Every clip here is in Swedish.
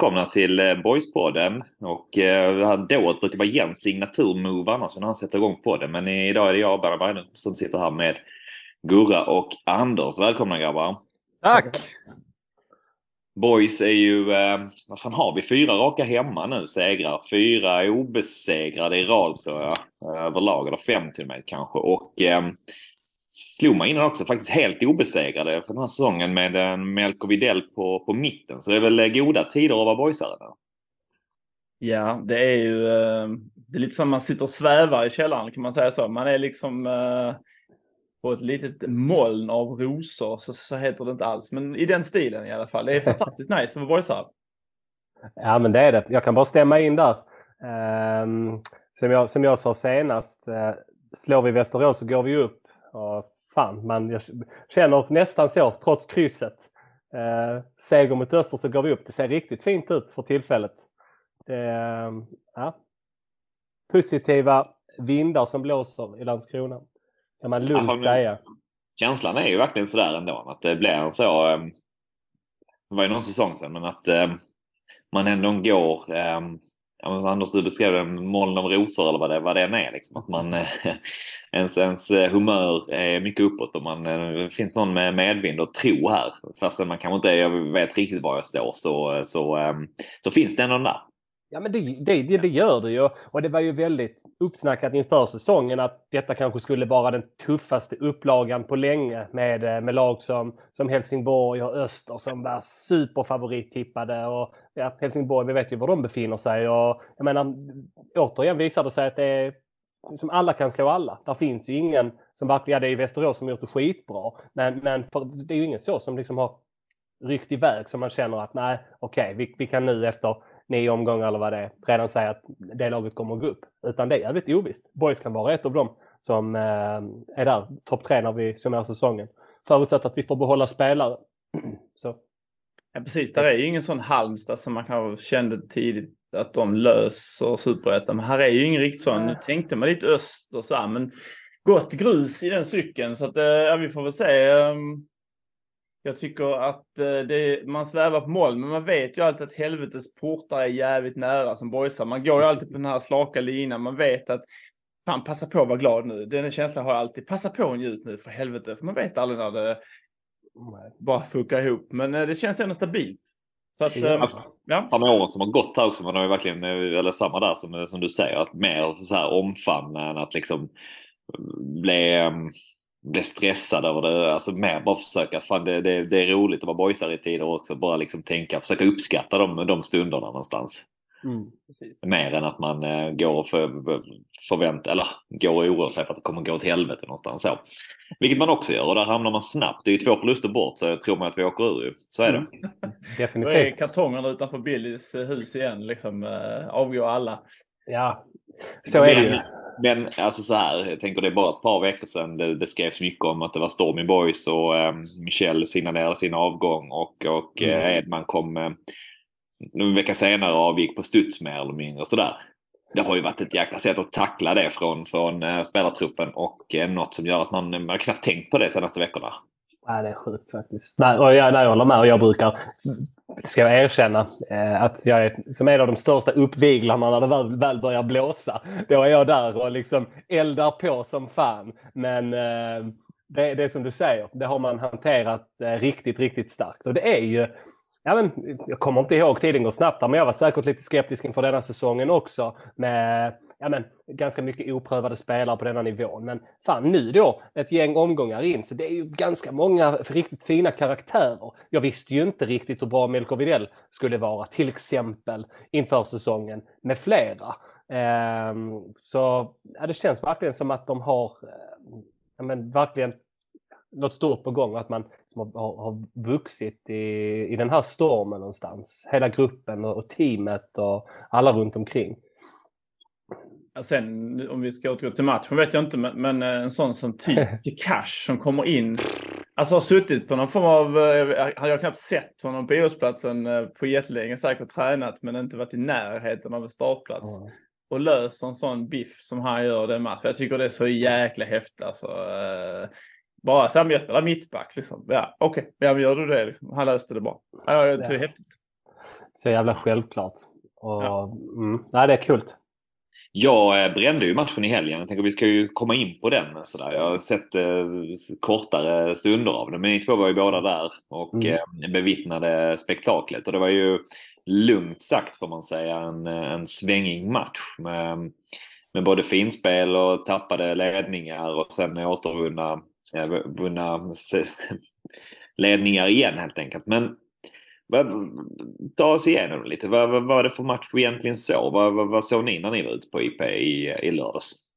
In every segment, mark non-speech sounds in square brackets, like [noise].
välkomna till eh, Boyspodden. Och eh, dået brukar vara Jens signaturmove annars när han sätter igång podden. Men idag är det jag, Bernhard Berglund, som sitter här med Gurra och Anders. Välkomna grabbar! Tack! Boys är ju, eh, vad fan har vi? Fyra raka hemma nu segrar. Fyra obesegrade i rad tror jag. Överlag, eller fem till och med kanske. Och eh, slog man innan också faktiskt helt obesegrade för den här säsongen med en Melko Videll på, på mitten. Så det är väl goda tider att vara boysare där. Ja, det är ju eh, det är lite som man sitter och svävar i källaren kan man säga så. Man är liksom eh, på ett litet moln av rosor, så, så heter det inte alls. Men i den stilen i alla fall. Det är fantastiskt nice att vara boysare. [laughs] Ja, men det är det. Jag kan bara stämma in där. Um, som, jag, som jag sa senast, slår vi Västerås så går vi upp. Och fan, man, jag känner nästan så, trots krysset. Uh, seger mot Öster så går vi upp. Det ser riktigt fint ut för tillfället. Uh, ja. Positiva vindar som blåser i Landskrona. Kan man lugnt ja, säga. Känslan är ju verkligen sådär ändå. Att det blir en så... Um, det var ju någon säsong sedan, men att um, man ändå går... Um, Anders, du beskrev en moln av rosor eller vad det, vad det än är. Liksom. Att man, [laughs] ens, ens humör är mycket uppåt och man, det finns någon med medvind och tro här. Fastän man kanske inte jag vet riktigt var jag står så, så, så finns det ändå den där. Ja, men det, det, det, det gör det ju. Och det var ju väldigt uppsnackat inför säsongen att detta kanske skulle vara den tuffaste upplagan på länge med, med lag som, som Helsingborg och Öster som var superfavorittippade. Och ja, Helsingborg, vi vet ju var de befinner sig. Och jag menar, återigen visar det sig att det är som alla kan slå alla. Där finns ju ingen som verkligen, ja det är Västerås som gjort det skitbra. Men, men det är ju ingen så som liksom har ryckt iväg som man känner att nej, okej, okay, vi, vi kan nu efter nio omgångar eller vad det är, redan säga att det laget kommer att gå upp. Utan det är jävligt ovisst. Boys kan vara ett av dem som eh, är där, topp tre när vi summerar säsongen. Förutsatt att vi får behålla spelare. [clears throat] Så. Ja, precis, där är ju ingen sån Halmstad som man kanske kände tidigt att de löser superettan. Men här är ju ingen riktigt sån. Nu tänkte man lite öst och så här, men gott grus i den cykeln. Så att, ja, vi får väl se. Um, jag tycker att eh, det, man svävar på moln, men man vet ju alltid att helvetets portar är jävligt nära som boysar. Man går ju alltid på den här slaka linan. Man vet att fan, passa på att vara glad nu. Den känslan har jag alltid. Passa på och njut nu för helvete. För man vet aldrig när det bara fuckar ihop. Men eh, det känns ändå stabilt. Så att, ja. ja. De åren som har gått här också, man har ju verkligen, eller samma där som, som du säger, att mer så här omfamna än att liksom bli bli stressad över det. Alltså mer bara försöka, fan det, det, det är roligt att vara boysare i tider också. Bara liksom tänka, försöka uppskatta de, de stunderna någonstans. Mm, mer än att man uh, går och för, förväntar, eller går och oroar sig för att det kommer gå åt helvete någonstans. Så. Vilket man också gör och där hamnar man snabbt. Det är ju två förluster bort så jag tror man att vi åker ur ju. Så är det. Mm. Definitivt. [laughs] Då är kartongerna utanför Billys hus igen liksom. Uh, avgår alla. Ja, så är det ju. Men alltså så här, jag tänker det är bara ett par veckor sedan det, det skrevs mycket om att det var Stormy Boys och eh, Michel signalerade sin avgång och, och mm. eh, Edman kom eh, en vecka senare avgick på studs mer eller mindre sådär. Det har ju varit ett jäkla sätt att tackla det från, från eh, spelartruppen och eh, något som gör att man, man har knappt tänkt på det senaste veckorna. Nej, det är sjukt faktiskt. Nej, och jag, nej, jag håller med och jag brukar, ska jag erkänna, eh, att jag är som en av de största uppviglarna när det väl, väl börjar blåsa. Då är jag där och liksom eldar på som fan. Men eh, det, det är som du säger, det har man hanterat eh, riktigt, riktigt starkt. Och det är ju Ja, men, jag kommer inte ihåg, tiden går snabbt men jag var säkert lite skeptisk inför denna säsongen också. Med ja, men, ganska mycket oprövade spelare på denna nivån. Men fan nu då, ett gäng omgångar in, så det är ju ganska många riktigt fina karaktärer. Jag visste ju inte riktigt hur bra Melker Widell skulle vara, till exempel inför säsongen, med flera. Eh, så ja, det känns verkligen som att de har eh, ja, men, verkligen något stort på gång. Att man har, har vuxit i, i den här stormen någonstans. Hela gruppen och, och teamet och alla runt omkring. Sen om vi ska återgå till matchen vet jag inte, men, men eh, en sån som typ [laughs] till Cash som kommer in. Alltså har suttit på någon form av, jag har knappt sett honom på idrottsplatsen eh, på jättelänge, säkert tränat men inte varit i närheten av en startplats. Mm. och löser en sån biff som han gör den matchen. Jag tycker det är så jäkla häftigt. Alltså, eh, bara så här, jag spelar mittback. Liksom. Ja, Okej, okay. ja, gör du det? Liksom. Han löste det bra. Ja, det är häftigt. Så jävla självklart. Och, ja. mm, nej, det är kul. Jag eh, brände ju matchen i helgen. Jag tänker vi ska ju komma in på den. Sådär. Jag har sett eh, kortare stunder av den. Men ni två var ju båda där och mm. eh, bevittnade spektaklet. Och det var ju lugnt sagt får man säga en, en svängig match. Med, med både finspel och tappade ledningar och sen återvunna vunna [laughs] ledningar igen helt enkelt. Men ta oss igenom lite. Vad, vad var det för match vi egentligen såg? Vad, vad, vad såg ni när ni var ute på IP i, i lördags?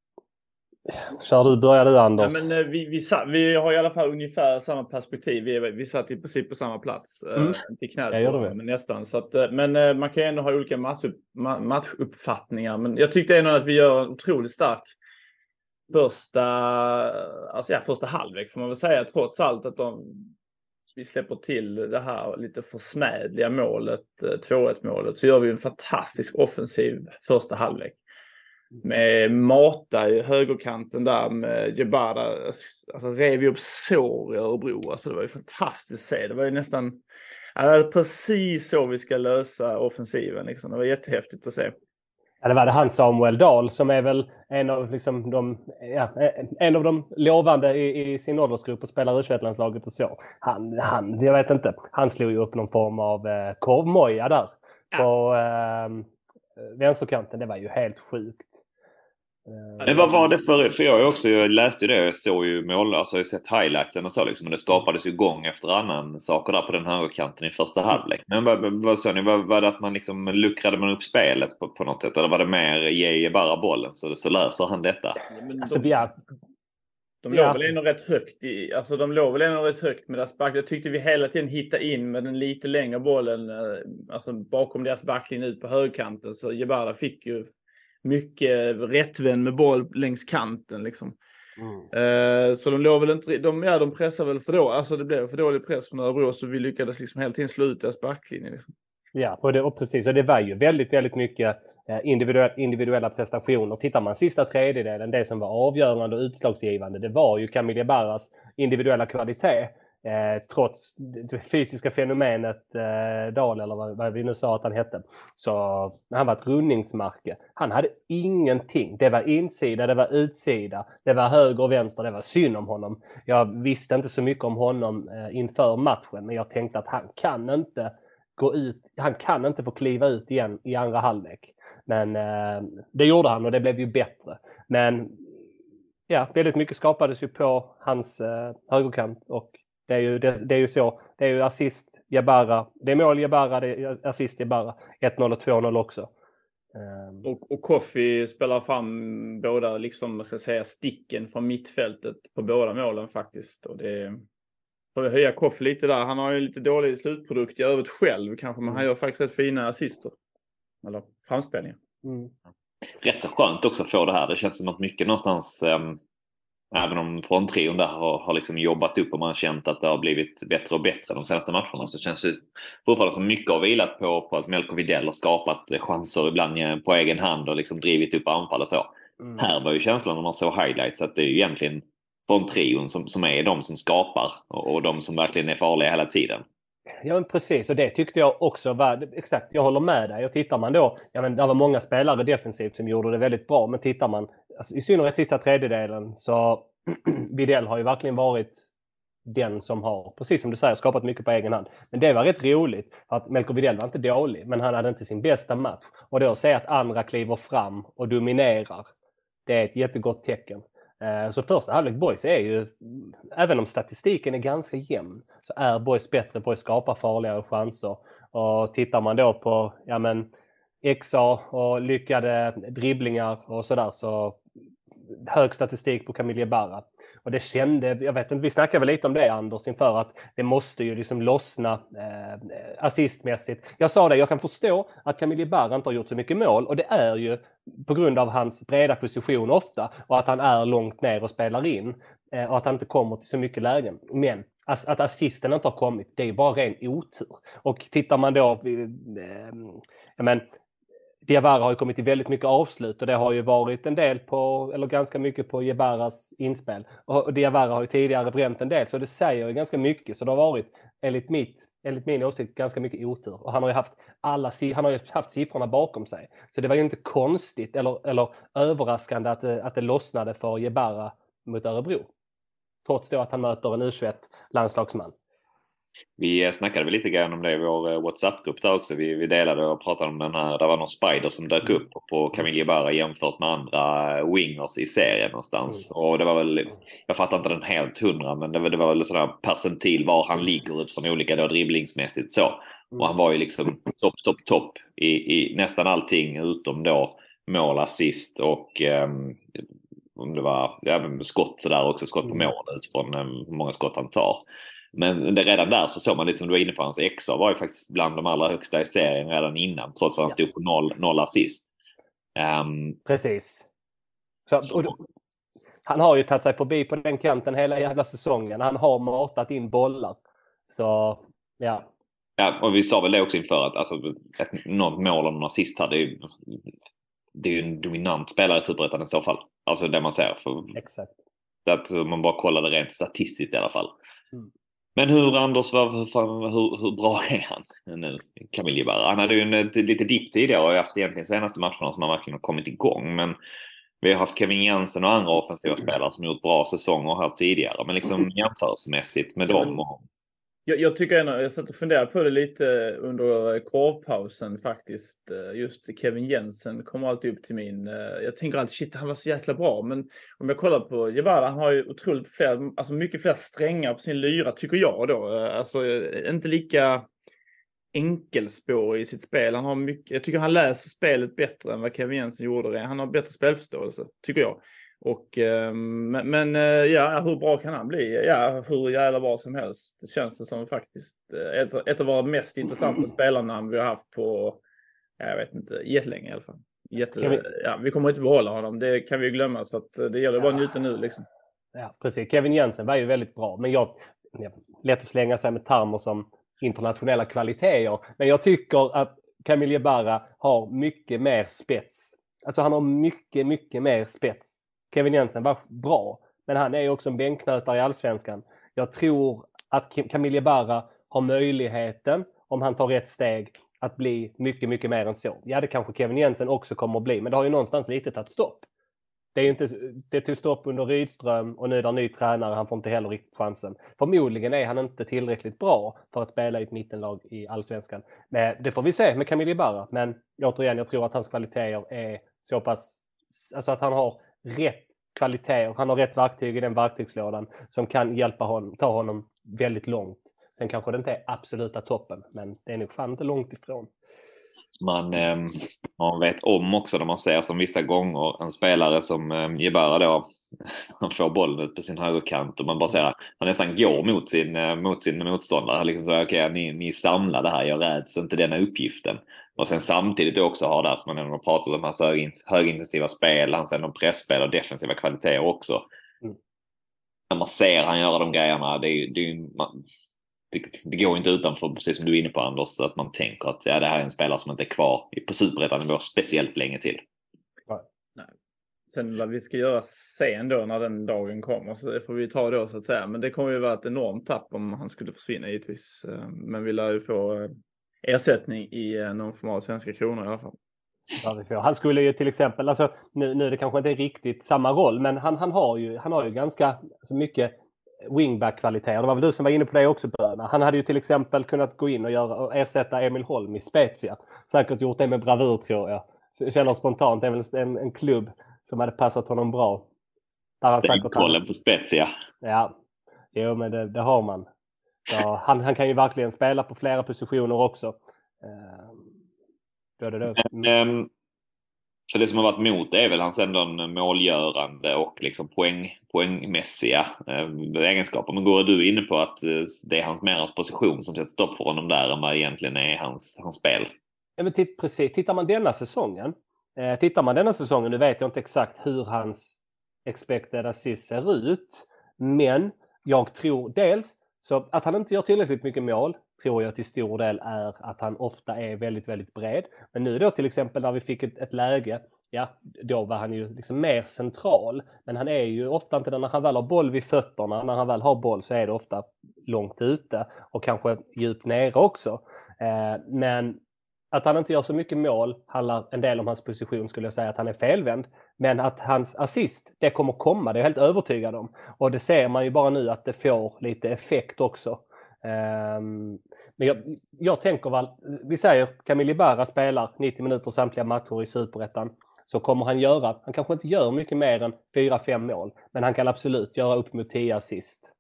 Kör du, börjar du Anders. Ja, men, eh, vi, vi, vi, har i alla fall ungefär samma perspektiv. Vi, vi satt i princip på samma plats. Eh, mm. Inte knät på, men nästan. Så att, eh, men man kan ju ändå ha olika matchupp, matchuppfattningar. Men jag tyckte ändå att vi gör en otroligt stark första, alltså ja, första halvlek får man väl säga. Trots allt att de vi släpper till det här lite försmädliga målet, 2-1 eh, målet, så gör vi en fantastisk offensiv första halvlek. Med Mata i högerkanten där med Jebara, alltså rev vi upp sår i Örebro. Alltså det var ju fantastiskt att se. Det var ju nästan, alltså, precis så vi ska lösa offensiven liksom. Det var jättehäftigt att se. Ja, det var det han Samuel Dahl som är väl en av, liksom de, ja, en av de lovande i, i sin åldersgrupp och spelar u landslaget och så. Han, han, jag vet inte, han slog ju upp någon form av eh, korvmoja där ja. på eh, vänsterkanten. Det var ju helt sjukt. Eh, Men vad var det för, för jag, också, jag läste ju det, jag såg ju mål, alltså jag har sett highlighten och så liksom, och det skapades ju gång efter annan saker där på den högerkanten i första mm. halvlek. Men vad, vad sa ni, var, var det att man liksom luckrade man upp spelet på, på något sätt? Eller var det mer ge bara bollen så, så löser han detta? Alltså, de, ja. de låg ja. väl ändå rätt högt i, alltså de låg väl ändå rätt högt med deras back. Jag tyckte vi hela tiden hittade in med den lite längre bollen, eh, alltså bakom deras backlinje ut på högerkanten. Så Jebara fick ju mycket rättvänd med boll längs kanten. Liksom. Mm. Uh, så de låg väl inte, de, ja, de pressar väl för då, alltså det blev för dålig press från Örebro så vi lyckades liksom hela tiden slå ut deras backlinje. Liksom. Ja, och, det, och precis. Och det var ju väldigt, väldigt mycket eh, individuell, individuella prestationer. Tittar man sista tredjedelen, det som var avgörande och utslagsgivande, det var ju Camille Barras individuella kvalitet. Eh, trots det fysiska fenomenet eh, Dahl, eller vad, vad, vi nu sa att han hette. Så han var ett rundningsmärke. Han hade ingenting. Det var insida, det var utsida, det var höger och vänster. Det var synd om honom. Jag visste inte så mycket om honom eh, inför matchen, men jag tänkte att han kan inte gå ut. Han kan inte få kliva ut igen i andra halvlek. Men eh, det gjorde han och det blev ju bättre. Men ja, väldigt mycket skapades ju på hans eh, högerkant och det är ju, det, det, är ju så. Det är ju assist Jabara. Det är mål Jabara, det är assist Jabara. 1-0 och 2-0 också. Um... Och, och Koffi spelar fram båda, liksom, man ska säga, sticken från mittfältet på båda målen faktiskt. Och det får vi höja Koffi lite där. Han har ju lite dålig slutprodukt i övrigt själv kanske, men han mm. gör faktiskt rätt fina assister. Eller framspelningar. Mm. Rätt så skönt också att få det här. Det känns som att mycket någonstans um Även om fronttrion där har, har liksom jobbat upp och man har känt att det har blivit bättre och bättre de senaste matcherna så känns det fortfarande som mycket har vilat på, på att Melko Widell har skapat chanser ibland på egen hand och liksom drivit upp anfall och så. Mm. Här var ju känslan när man såg highlights att det är ju egentligen från trion som, som är de som skapar och, och de som verkligen är farliga hela tiden. Ja, men precis. Och det tyckte jag också var... Exakt, jag håller med dig. Och tittar man då... Ja, men det var många spelare defensivt som gjorde det väldigt bra. Men tittar man alltså, i synnerhet sista tredjedelen så [clears throat] Videll har ju verkligen varit den som har, precis som du säger, skapat mycket på egen hand. Men det var rätt roligt. För att Melker Videll var inte dålig, men han hade inte sin bästa match. Och då att se att andra kliver fram och dominerar, det är ett jättegott tecken. Eh, så första halvlek Boys är ju, även om statistiken är ganska jämn, så är Boys bättre på att skapa farligare chanser. Och tittar man då på, ja men, XA och lyckade dribblingar och sådär så hög statistik på Camille Barra. Och det kände, jag vet inte, vi snackade väl lite om det Anders inför att det måste ju liksom lossna eh, assistmässigt. Jag sa det, jag kan förstå att Camille Barra inte har gjort så mycket mål och det är ju på grund av hans breda position ofta och att han är långt ner och spelar in eh, och att han inte kommer till så mycket lägen. Men att assisten inte har kommit, det är bara ren otur. Och tittar man då, eh, men, Diawara har ju kommit till väldigt mycket avslut och det har ju varit en del på, eller ganska mycket på Jebaras inspel. Och, och Diawara har ju tidigare bränt en del så det säger ju ganska mycket. Så det har varit, enligt, mitt, enligt min åsikt, ganska mycket otur. Och han har ju haft, alla, han har ju haft siffrorna bakom sig. Så det var ju inte konstigt eller, eller överraskande att det, att det lossnade för Jebara mot Örebro. Trots då att han möter en U21-landslagsman. Vi snackade väl lite grann om det i vår eh, WhatsApp-grupp där också. Vi, vi delade och pratade om den här, det var någon spider som dök upp på Camille Barra jämfört med andra eh, wingers i serien någonstans. Mm. Och det var väl, jag fattar inte den helt hundra, men det var, det var väl sådär percentil var han ligger utifrån olika då dribblingsmässigt så. Och han var ju liksom topp, topp, topp i, i nästan allting utom då mål, assist och um, om det var ja, skott sådär också, skott på mm. mål utifrån um, hur många skott han tar. Men det, redan där så såg man lite som du var inne på, hans XA var ju faktiskt bland de allra högsta i serien redan innan trots att han stod på noll, noll assist. Um, Precis. Så, så. han har ju tagit sig förbi på den kanten hela jävla säsongen. Han har matat in bollar. Så ja. Ja, och vi sa väl det också inför att alltså, ett, något mål och någon assist är ju, det är ju en dominant spelare i Superettan i så fall. Alltså det man ser. För, Exakt. Att man bara kollar det rent statistiskt i alla fall. Mm. Men hur Anders, hur, hur, hur bra är han nu? Camille Barra. Han hade ju en lite dipp tidigare och haft egentligen senaste matcherna som han verkligen har kommit igång. Men vi har haft Kevin Jensen och andra offensiva spelare som gjort bra säsonger här tidigare. Men liksom jämförelsemässigt med dem och jag, jag, tycker ändå, jag satt och funderade på det lite under eh, korvpausen faktiskt. Eh, just Kevin Jensen kommer alltid upp till min... Eh, jag tänker alltid shit, han var så jäkla bra. Men om jag kollar på Jebara, han har ju otroligt fler, alltså mycket fler strängar på sin lyra tycker jag då. Alltså inte lika enkelspår i sitt spel. Han har mycket, jag tycker han läser spelet bättre än vad Kevin Jensen gjorde det. Han har bättre spelförståelse, tycker jag. Och, ehm, men, men eh, ja, hur bra kan han bli? Ja, hur jävla bra som helst. Det känns det som faktiskt eh, ett, ett av våra mest intressanta spelarnamn vi har haft på, jag vet inte, jättelänge i alla fall. Jätte, vi... Ja, vi kommer inte behålla honom, det kan vi glömma. Så att eh, det gäller bara att njuta nu liksom. Ja, precis. Kevin Jensen var ju väldigt bra, men jag, lätt att slänga sig med termer som internationella kvaliteter. Men jag tycker att Camille Barra har mycket mer spets. Alltså han har mycket, mycket mer spets Kevin Jensen var bra, men han är ju också en bänknötare i allsvenskan. Jag tror att Camille Barra har möjligheten, om han tar rätt steg, att bli mycket, mycket mer än så. Ja, det kanske Kevin Jensen också kommer att bli, men det har ju någonstans lite tagit stopp. Det, är inte, det tog stopp under Rydström och nu är det en ny tränare. Han får inte heller riktigt chansen. Förmodligen är han inte tillräckligt bra för att spela i ett mittenlag i allsvenskan. Men det får vi se med Camille Barra. Men återigen, jag tror att hans kvaliteter är så pass, alltså att han har rätt kvaliteter. Han har rätt verktyg i den verktygslådan som kan hjälpa honom, ta honom väldigt långt. Sen kanske det inte är absoluta toppen, men det är nog fan inte långt ifrån. Man, eh, man vet om också när man ser som vissa gånger en spelare som eh, Jebara då, [laughs] han får bollen ut på sin högerkant och man bara ser att han nästan går mot sin, eh, mot sin motståndare. Liksom så, okay, ni, ni samlar det här, jag räds inte denna uppgiften. Och sen samtidigt också ha där som man ändå pratat om, hans högintensiva spel, hans ändå pressspel och defensiva kvaliteter också. Mm. När man ser han göra de grejerna, det, är, det, är, man, det, det, går inte utanför, precis som du är inne på Anders, att man tänker att ja, det här är en spelare som inte är kvar på superettanivå speciellt länge till. Nej. Sen vad vi ska göra sen då när den dagen kommer, så det får vi ta då så att säga. Men det kommer ju vara ett enormt tapp om han skulle försvinna givetvis. Eh, men vi lär ju få eh, ersättning i eh, någon form av svenska kronor i alla fall. Han skulle ju till exempel, alltså, nu, nu är det kanske inte riktigt samma roll, men han, han, har, ju, han har ju ganska alltså mycket wingback-kvaliteter. Det var väl du som var inne på det också Böna. Han hade ju till exempel kunnat gå in och, göra, och ersätta Emil Holm i Spezia. Säkert gjort det med bravur tror jag känner spontant, det är väl en, en klubb som hade passat honom bra. Stenkollen på Spezia. Ja, jo men det, det har man. Så han, han kan ju verkligen spela på flera positioner också. Både då. Men, um, för det som har varit mot det är väl hans ändå målgörande och liksom poäng, poängmässiga eh, egenskaper. Men går du inne på att eh, det är hans mer hans position som sätter stopp för honom där än vad egentligen är hans, hans spel? Ja, men titt, precis. Tittar man denna säsongen, eh, tittar man denna säsongen, nu vet jag inte exakt hur hans expected assist ser ut, men jag tror dels så att han inte gör tillräckligt mycket mål tror jag till stor del är att han ofta är väldigt, väldigt bred. Men nu då till exempel när vi fick ett, ett läge, ja, då var han ju liksom mer central. Men han är ju ofta inte när han väl har boll vid fötterna, när han väl har boll så är det ofta långt ute och kanske djupt nere också. Eh, men att han inte gör så mycket mål handlar en del om hans position skulle jag säga att han är felvänd. Men att hans assist, det kommer komma, det är jag helt övertygad om. Och det ser man ju bara nu att det får lite effekt också. Um, men jag, jag tänker väl, vi säger Camille Barra spelar 90 minuter samtliga matcher i Superettan. Så kommer han göra, han kanske inte gör mycket mer än 4-5 mål. Men han kan absolut göra upp mot 10 assist.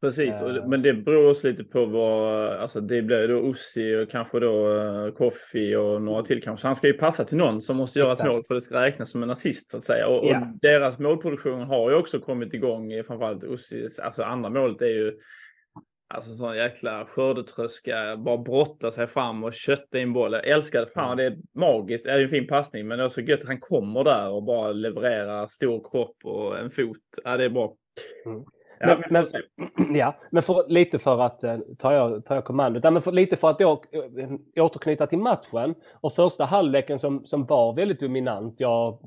Precis, uh, men det beror också lite på vad, alltså det blir då Ussi och kanske då uh, Koffi och några till kanske. Så han ska ju passa till någon som måste göra Exakt. ett mål för det ska räknas som en assist så att säga. Och, yeah. och deras målproduktion har ju också kommit igång, framförallt Ussis, alltså andra målet är ju Alltså sån jäkla skördetröska, bara brotta sig fram och kötta in bollen. Jag älskar det. Fan, det är magiskt. Det är en fin passning, men det är så gött att han kommer där och bara levererar stor kropp och en fot. Ja, det är bra. Mm. Men, men, [clears throat] ja, men för, lite för att eh, ta jag, tar jag kommandot. Ja, men för, lite för att då, äh, återknyta till matchen och första halvleken som, som var väldigt dominant. Jag,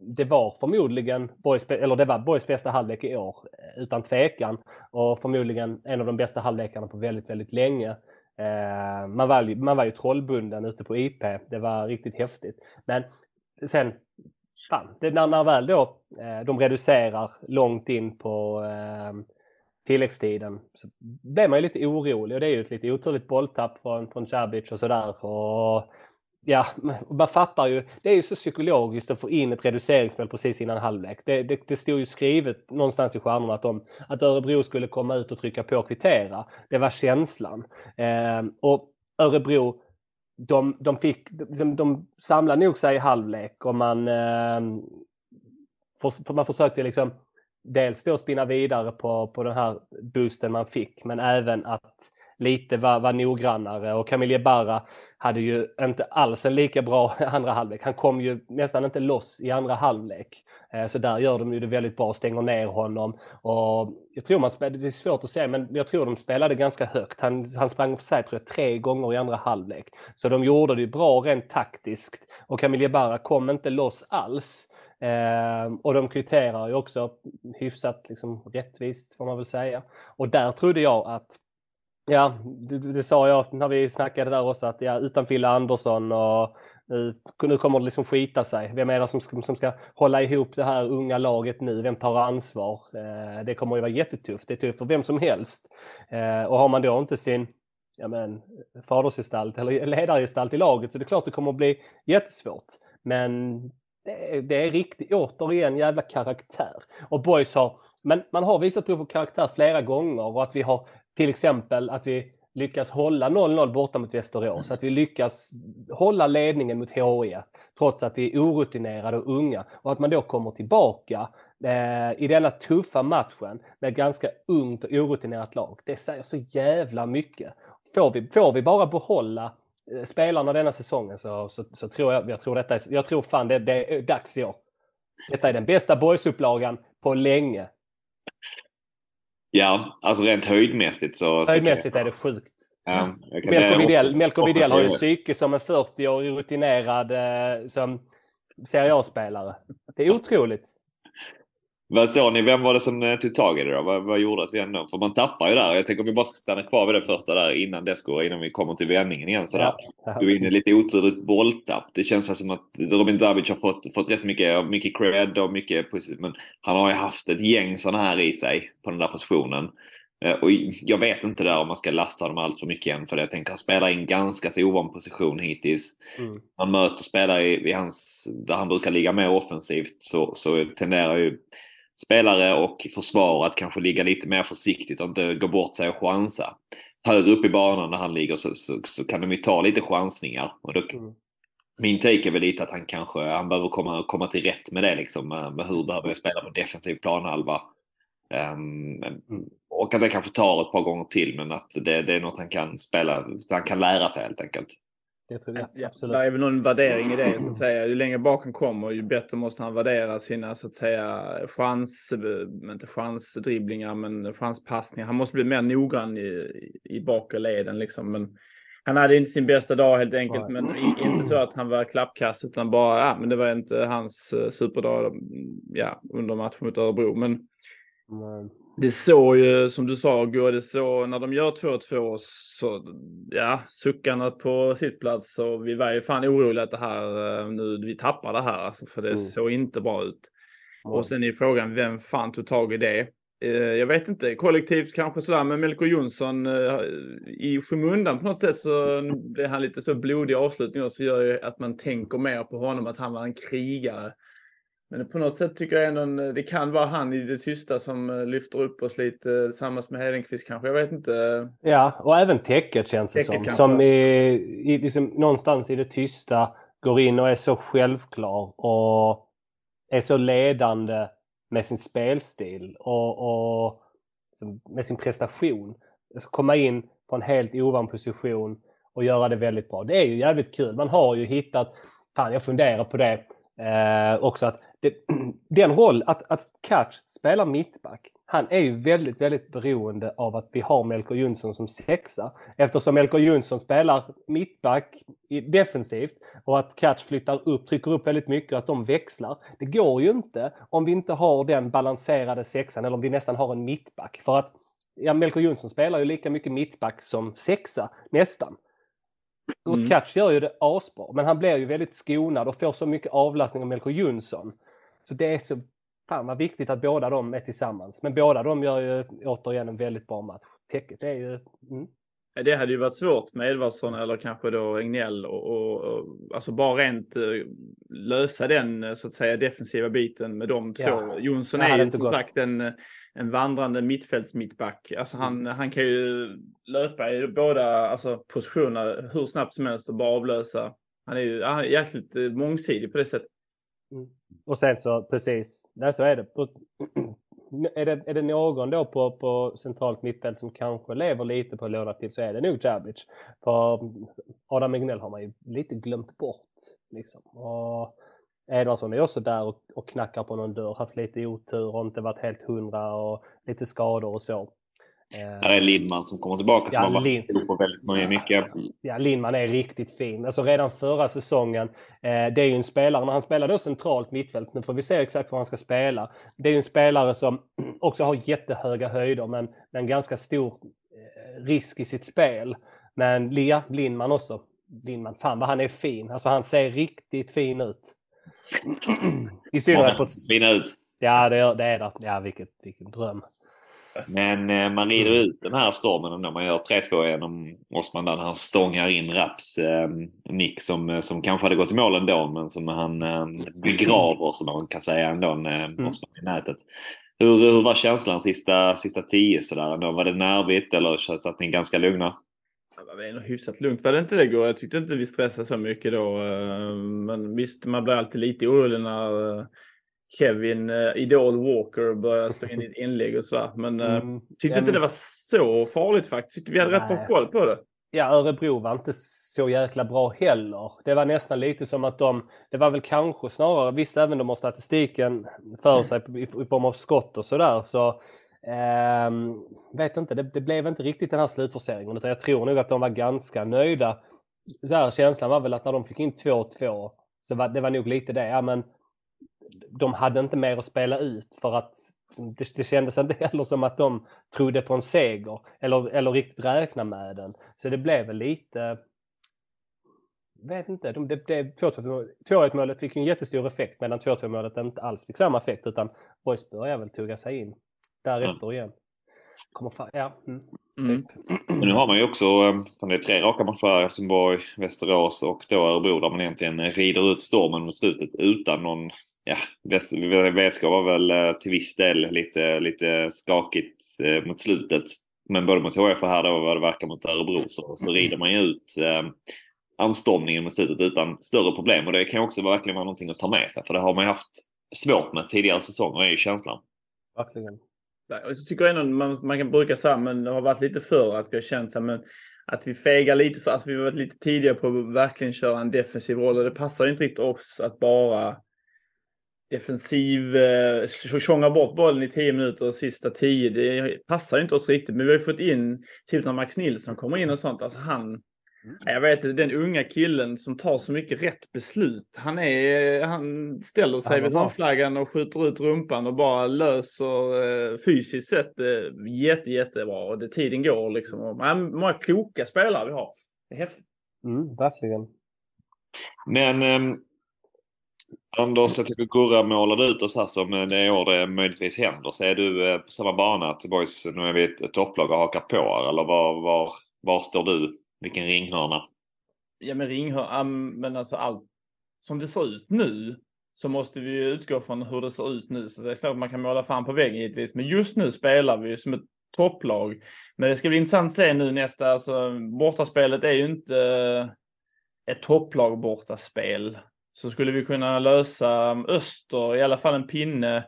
det var förmodligen Boys, eller det var Boys bästa halvlek i år eh, utan tvekan och förmodligen en av de bästa halvlekarna på väldigt, väldigt länge. Eh, man, var, man var ju trollbunden ute på IP. Det var riktigt häftigt. Men sen fan, det, när, när väl då eh, de reducerar långt in på eh, tilläggstiden så blir man ju lite orolig och det är ju ett lite oturligt bolltapp från, från Cabic och sådär. Och, ja, man fattar ju, det är ju så psykologiskt att få in ett reduceringsmål precis innan halvlek. Det, det, det stod ju skrivet någonstans i stjärnorna att, de, att Örebro skulle komma ut och trycka på och kvittera. Det var känslan. Eh, och Örebro de, de, fick, de, de samlade nog sig i halvlek och man, eh, för, man försökte liksom dels då spinna vidare på, på den här boosten man fick men även att lite var, var noggrannare och Camille Barra hade ju inte alls en lika bra [laughs] andra halvlek. Han kom ju nästan inte loss i andra halvlek. Eh, så där gör de ju det väldigt bra, stänger ner honom. Och jag tror man spelade, det är svårt att säga, men jag tror de spelade ganska högt. Han, han sprang för sig tror jag, tre gånger i andra halvlek. Så de gjorde det ju bra rent taktiskt. Och Camille Barra kom inte loss alls. Eh, och de kvitterar ju också hyfsat liksom, rättvist får man väl säga. Och där trodde jag att Ja, det, det, sa jag när vi snackade där också att ja, utan Fille Andersson och nu, nu kommer det liksom skita sig. Vem är det som ska, som ska hålla ihop det här unga laget nu? Vem tar ansvar? Eh, det kommer ju vara jättetufft. Det är tufft för vem som helst. Eh, och har man då inte sin ja, men, fadersgestalt eller [laughs] ledargestalt i laget så det är klart det kommer att bli jättesvårt. Men det är, det är riktigt, återigen, jävla karaktär. Och Boys har, men man har visat prov på karaktär flera gånger och att vi har till exempel att vi lyckas hålla 0-0 borta mot Västerås. Att vi lyckas hålla ledningen mot HIF trots att vi är orutinerade och unga. Och att man då kommer tillbaka eh, i denna tuffa matchen med ett ganska ungt och orutinerat lag. Det säger så jävla mycket. Får vi, får vi bara behålla eh, spelarna denna säsongen så, så, så, tror jag, jag tror detta är, jag tror fan det, det är dags i år. Detta är den bästa boysupplagan på länge. Ja, alltså rent höjdmässigt så... Höjdmässigt så är det sjukt. Ja, Melko Widell, Melko Widell har ju psyke som en 40-årig rutinerad eh, som Serie A-spelare. Det är otroligt. Vad såg ni? Vem var det som eh, tog tag i det då? Vad, vad gjorde att vi ändå... För man tappar ju där. Jag tänker om vi bara ska stanna kvar vid det första där innan det går, innan vi kommer till vändningen igen sådär. Ja. Du är inne lite oturligt bolltapp. Det känns som att Robin Davic har fått, fått rätt mycket, mycket cred och mycket positivt. Men han har ju haft ett gäng sådana här i sig på den där positionen. Eh, och jag vet inte där om man ska lasta dem allt för mycket än för det. Jag tänker han spelar i en ganska så ovan position hittills. Mm. Man möter spelare i, i hans, där han brukar ligga mer offensivt så, så tenderar ju spelare och försvar att kanske ligga lite mer försiktigt och inte gå bort sig och chansa. Högre upp i banan när han ligger så, så, så kan de ju ta lite chansningar. Och då, mm. Min take är väl lite att han kanske han behöver komma, komma till rätt med det liksom. Med hur behöver jag spela på defensiv planhalva. Um. Och att det kanske tar ett par gånger till men att det, det är något han kan spela, han kan lära sig helt enkelt. Det tror jag Ja, absolut. Det är väl någon värdering i det så att säga. Ju längre bak han kommer ju bättre måste han värdera sina så att säga chans, inte chansdribblingar men chanspassningar. Han måste bli mer noggrann i, i bakre leden liksom. Men han hade inte sin bästa dag helt enkelt. Nej. Men inte så att han var klappkast utan bara, ja men det var inte hans eh, superdag ja, under matchen mot Örebro. Men. Det såg ju, som du sa, går det så när de gör 2-2 så, ja, suckarna på sitt plats så vi var ju fan oroliga att det här, eh, nu, vi tappar det här alltså, för det Mm. såg inte bra ut. Mm. Och sen är frågan, vem fan tog tag i det? Eh, jag vet inte, kollektivt kanske sådär, men Melker Jonsson eh, i skymundan på något sätt så blev han lite så blodig i avslutningen och så gör ju att man tänker mer på honom, att han var en krigare. Men på något sätt tycker jag ändå en- det kan vara han i det tysta som eh, lyfter upp oss lite eh, tillsammans med Hedenqvist kanske. Jag vet inte. Ja, och även täcket känns det som. kanske. Som i, i, liksom, någonstans i det tysta går in och är så självklar och är så ledande med sin spelstil och, och med sin prestation. Alltså komma in på en helt ovan position och göra det väldigt bra. Det är ju jävligt kul. Man har ju hittat, fan jag funderar på det eh, också, att det, [clears throat] den roll att, att Catch spelar mittback, han är ju väldigt, väldigt beroende av att vi har Melker Jonsson som sexa. Eftersom Melker Jonsson spelar mittback defensivt och att Catch flyttar upp, trycker upp väldigt mycket och att de växlar. Det går ju inte om vi inte har den balanserade sexan eller om vi nästan har en mittback. För att ja, Melker Jonsson spelar ju lika mycket mittback som sexa, nästan. Och Mm. Catch gör ju det asbra, men han blir ju väldigt skonad och får så mycket avlastning av Melker Jonsson. Så det är så fan vad viktigt att båda de är tillsammans. Men båda de gör ju återigen en väldigt bra match. Täcket är ju... Mm. Det hade ju varit svårt med Edvardsson eller kanske då Regnell och, och, och alltså bara rent eh, lösa den eh, så att säga defensiva biten med de två. Ja, Jonsson är ju som gått. sagt en, eh, en vandrande mittfältsmittback. Alltså han, Mm. han kan ju löpa i båda alltså, positionerna hur snabbt som helst och bara avlösa. Han är ju han är jäkligt mångsidig på det sättet. Mm. Och sen så precis, nej, så är det. Då- [clears throat] Är det, är det någon då på, på centralt mittfält som kanske lever lite på att låna till så är det nog Cabic. För Adam Egnell har man ju lite glömt bort. Liksom. Och Edvardsson är också där och, och knackar på någon dörr, haft lite otur och inte varit helt hundra och lite skador och så. Eh, Här är Lindman som kommer tillbaka som Ja, har varit på väldigt mycket. Ja, Lindman är riktigt fin. Alltså redan förra säsongen, eh, det är ju en spelare, när han spelar då centralt mittfält, nu får vi se exakt var han ska spela. Det är ju en spelare som [clears throat] också har jättehöga höjder men, men ganska stor eh, risk i sitt spel. Men Lia Lindman också. Lindman, fan vad han är fin. Alltså han ser riktigt fin ut. [clears throat] I synnerhet på... som fina ut. Ja, det, är- det är det. Ja, vilket, vilken dröm. Men eh, man rider Mm. ut den här stormen när man gör 3-2 genom Osman där han stångar in Raps eh, nick som, eh, som kanske hade gått i mål ändå men som han eh, begraver som man kan säga ändå eh, Mm. Osman i nätet. Hur, hur var känslan sista, sista tio sådär? Ändå? Var det nervigt eller satt ni ganska lugna? Det var nog hyfsat lugnt. Var det inte det igår? Jag tyckte inte vi stressade så mycket då. eh, Men visst, man blir alltid lite orolig när eh, Kevin eh, Idol Walker börjar slå in ett inlägg och sådär. Men eh, Mm, tyckte inte det var så farligt faktiskt. Vi hade rätt Nej. bra koll på det. Ja, Örebro var inte så jäkla bra heller. Det var nästan lite som att de, det var väl kanske snarare, visst även de har statistiken för sig i, i form av skott och sådär så ehm, vet inte, det, det blev inte riktigt den här slutforceringen utan jag tror nog att de var ganska nöjda. Så här, känslan var väl att när de fick in 2-2 så var det var nog lite det, ja men de hade inte mer att spela ut för att det, det kändes inte heller som att de trodde på en seger eller, eller riktigt räkna med den. Så det blev väl lite... vet inte. De, det, det, 2-1 målet fick en jättestor effekt medan 2-2 målet inte alls fick samma effekt utan Boys börjar väl tugga sig in därefter igen. Kommer fan, ja. Mm, Mm. typ. Men nu har man ju också, eh, det är tre raka matcher här, Helsingborg, Västerås och då Örebro där man egentligen rider ut stormen mot slutet utan någon Ja, Vätskog var väl eh, till viss del lite, lite skakigt eh, mot slutet. Men både mot HF och här då vad det verkar mot Örebro så, så rider man ju ut eh, anstormningen mot slutet utan större problem. Och det kan ju också verkligen vara någonting att ta med sig. För det har man ju haft svårt med tidigare säsonger är ju känslan. Verkligen. Och så tycker jag ändå man, man kan bruka säga, men det har varit lite för att vi har känt att men att vi fegar lite för, alltså vi har varit lite tidigare på att verkligen köra en defensiv roll och det passar inte riktigt oss att bara defensiv, eh, tjonga bort bollen i tio minuter och sista tio. Det passar inte oss riktigt. Men vi har ju fått in, typ när Max Nilsson kommer in och sånt, alltså han, jag vet den unga killen som tar så mycket rätt beslut. Han, är, han ställer sig vid hörnflaggan och skjuter ut rumpan och bara löser eh, fysiskt sett eh, jätte, jättebra. Och det, tiden går liksom. Och, ja, många kloka spelare vi har. Det är häftigt. Mm, verkligen. Men ehm, Anders, jag tycker Gurra målade ut oss här som eh, det år det möjligtvis händer. Så är du eh, på samma bana att boys, nu är vi ett, topplag och hakar på här, Eller var, var, var står du? Vilken ringhörna? Ja men ringhörna, men alltså allt som det ser ut nu så måste vi ju utgå från hur det ser ut nu. Så det är klart man kan måla fan på väggen givetvis. Men just nu spelar vi ju som ett topplag. Men det ska bli intressant att se nu nästa, alltså bortaspelet är ju inte eh, ett topplag bortaspel. Så skulle vi kunna lösa Öster, i alla fall en pinne,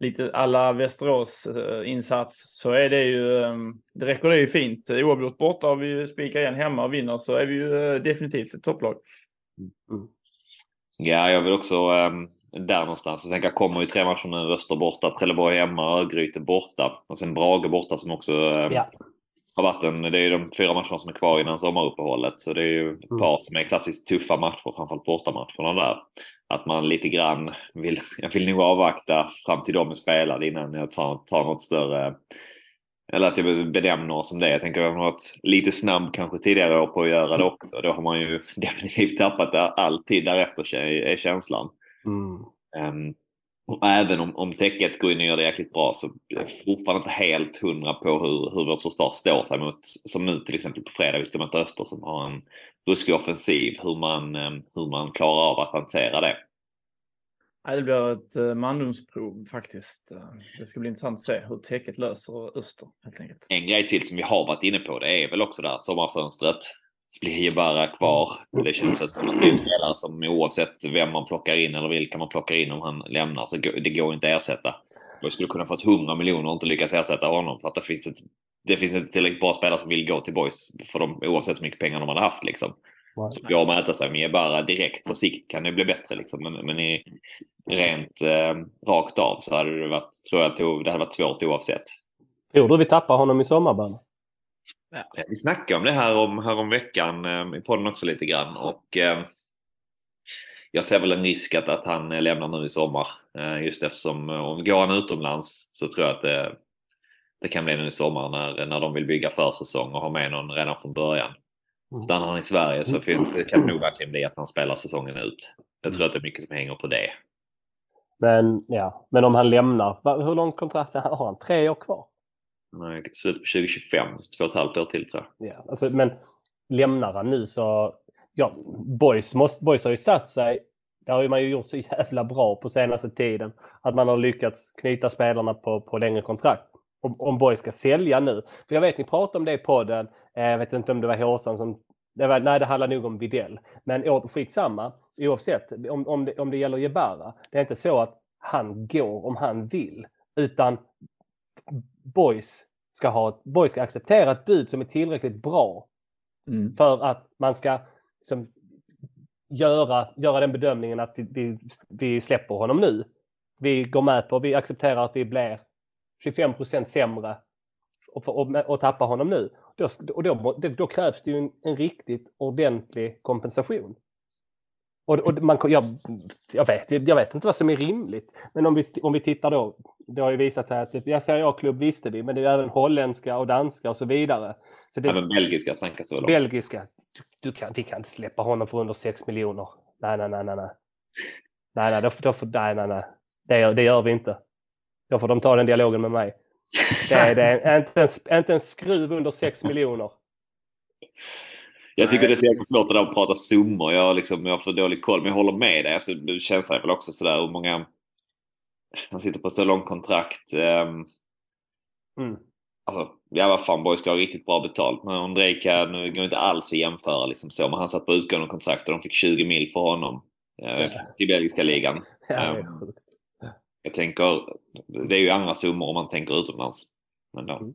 lite alla Västerås eh, insats så är det ju, eh, det räcker det ju fint. Oavgjort borta och vi spikar igen hemma och vinner så är vi ju eh, definitivt ett topplag. Ja, jag vill också ehm, där någonstans. Jag tänker, kommer ju tre matcher nu. Öster borta, Trelleborg hemma, Örgryte borta. Och sen Brage borta som också ehm, Ja. Har varit en, Det är ju de fyra matcherna som är kvar innan sommaruppehållet. Så det är ju ett Mm. par som är klassiskt tuffa matcher, framförallt bortamatcherna där. Att man lite grann vill, [laughs] jag vill nog avvakta fram till de är spelade innan jag tar, tar något större eller att jag benämner oss som det. Jag tänker att jag har varit lite snabb kanske tidigare år på att göra det också. Då har man ju [laughs] definitivt tappat all tid därefter är känslan. Mm. Um, även om, om täcket går in och gör det jäkligt bra så är jag fortfarande inte helt hundra på hur, hur vårt försvar står sig mot, som nu till exempel på fredag, vi ska möta Öster som har en ruskig offensiv, hur man, um, hur man klarar av att hantera det. Ja, det blir ett uh, mandomsprov faktiskt. Eh, Det ska bli intressant att se hur täcket löser Öster helt enkelt. En grej till som vi har varit inne på, det är väl också där sommarfönstret. Blir ju bara kvar. Det känns väl som att det är en spelare som oavsett vem man plockar in eller vilka man plockar in om han lämnar så det går inte att ersätta. Jag skulle kunna fått 100 miljoner och inte lyckas ersätta honom för att det finns ett det finns inte tillräckligt bra spelare som vill gå till boys för dem oavsett hur mycket pengar de hade haft liksom. Så går att mäta sig med bara direkt på sikt kan det bli bättre liksom. Men, men i, rent eh, rakt av så hade det varit, tror jag, det hade varit svårt oavsett. Tror du vi tappar honom i sommarbana? Eh, Vi snackade om det här om, här om veckan eh, i podden också lite grann och eh, jag ser väl en risk att, att han lämnar nu i sommar. Eh, just eftersom eh, om går han utomlands så tror jag att det, det kan bli nu i sommar när, när de vill bygga försäsong och ha med någon redan från början. Mm. Stannar han i Sverige så finns, det kan det nog verkligen bli att han spelar säsongen ut. Jag tror att det är mycket som hänger på det. Men, ja. Men om han lämnar, hur långt kontrakt har han? Tre år kvar? På 2025, så två och ett halvt år till tror jag. Ja, alltså, men lämnar han nu så... Ja, boys, måste, boys har ju satt sig. Det har ju man ju gjort så jävla bra på senaste tiden. Att man har lyckats knyta spelarna på, på längre kontrakt. Om, om boys ska sälja nu. För jag vet ni pratade om det i podden. Eh, jag vet inte om det var Håsan som... Det var, nej, det handlar nog om Videll. Men skitsamma. Oavsett om, om, det, om det gäller Jebara. Det är inte så att han går om han vill. Utan boys ska, ha, boys ska acceptera ett bud som är tillräckligt bra Mm. för att man ska liksom, göra, göra den bedömningen att vi, vi, vi släpper honom nu. Vi går med på, vi accepterar att vi blir 25% sämre och, och, och tappar honom nu. Då, och då, då, då krävs det ju en, en riktigt ordentlig kompensation. Och, och man, jag, jag, vet, jag vet inte vad som är rimligt. Men om vi, om vi tittar då. Det har ju visat sig att jag säger jag klubb visste vi, men det är även holländska och danska och så vidare. Så det, Även belgiska snackas det väl om. Belgiska. Du, du kan, vi kan inte släppa honom för under 6 miljoner. Nej, nej, nej, nej. Nej, nej, nej, då, får- då, nej, nej, nej. Det, gör- det gör vi inte. Då får de ta den dialogen med mig. Det är, det är inte, en, inte en skruv under 6 miljoner. Jag tycker Nej. det är så jäkla svårt det att prata summor. Jag har, liksom, jag har för dålig koll. Men jag håller med dig. Alltså, känslan är väl också sådär hur många... Man sitter på så långt kontrakt. ehm, Mm. Alltså, ja vad fan, Boy ska ha riktigt bra betalt. Men Ondrejka, nu går inte alls att jämföra liksom så. Men han satt på utgående kontrakt och de fick 20 mil för honom. Eh. I belgiska ligan. [laughs] Ja, sjukt. Jag tänker, det är ju andra summor om man tänker utomlands. Men då,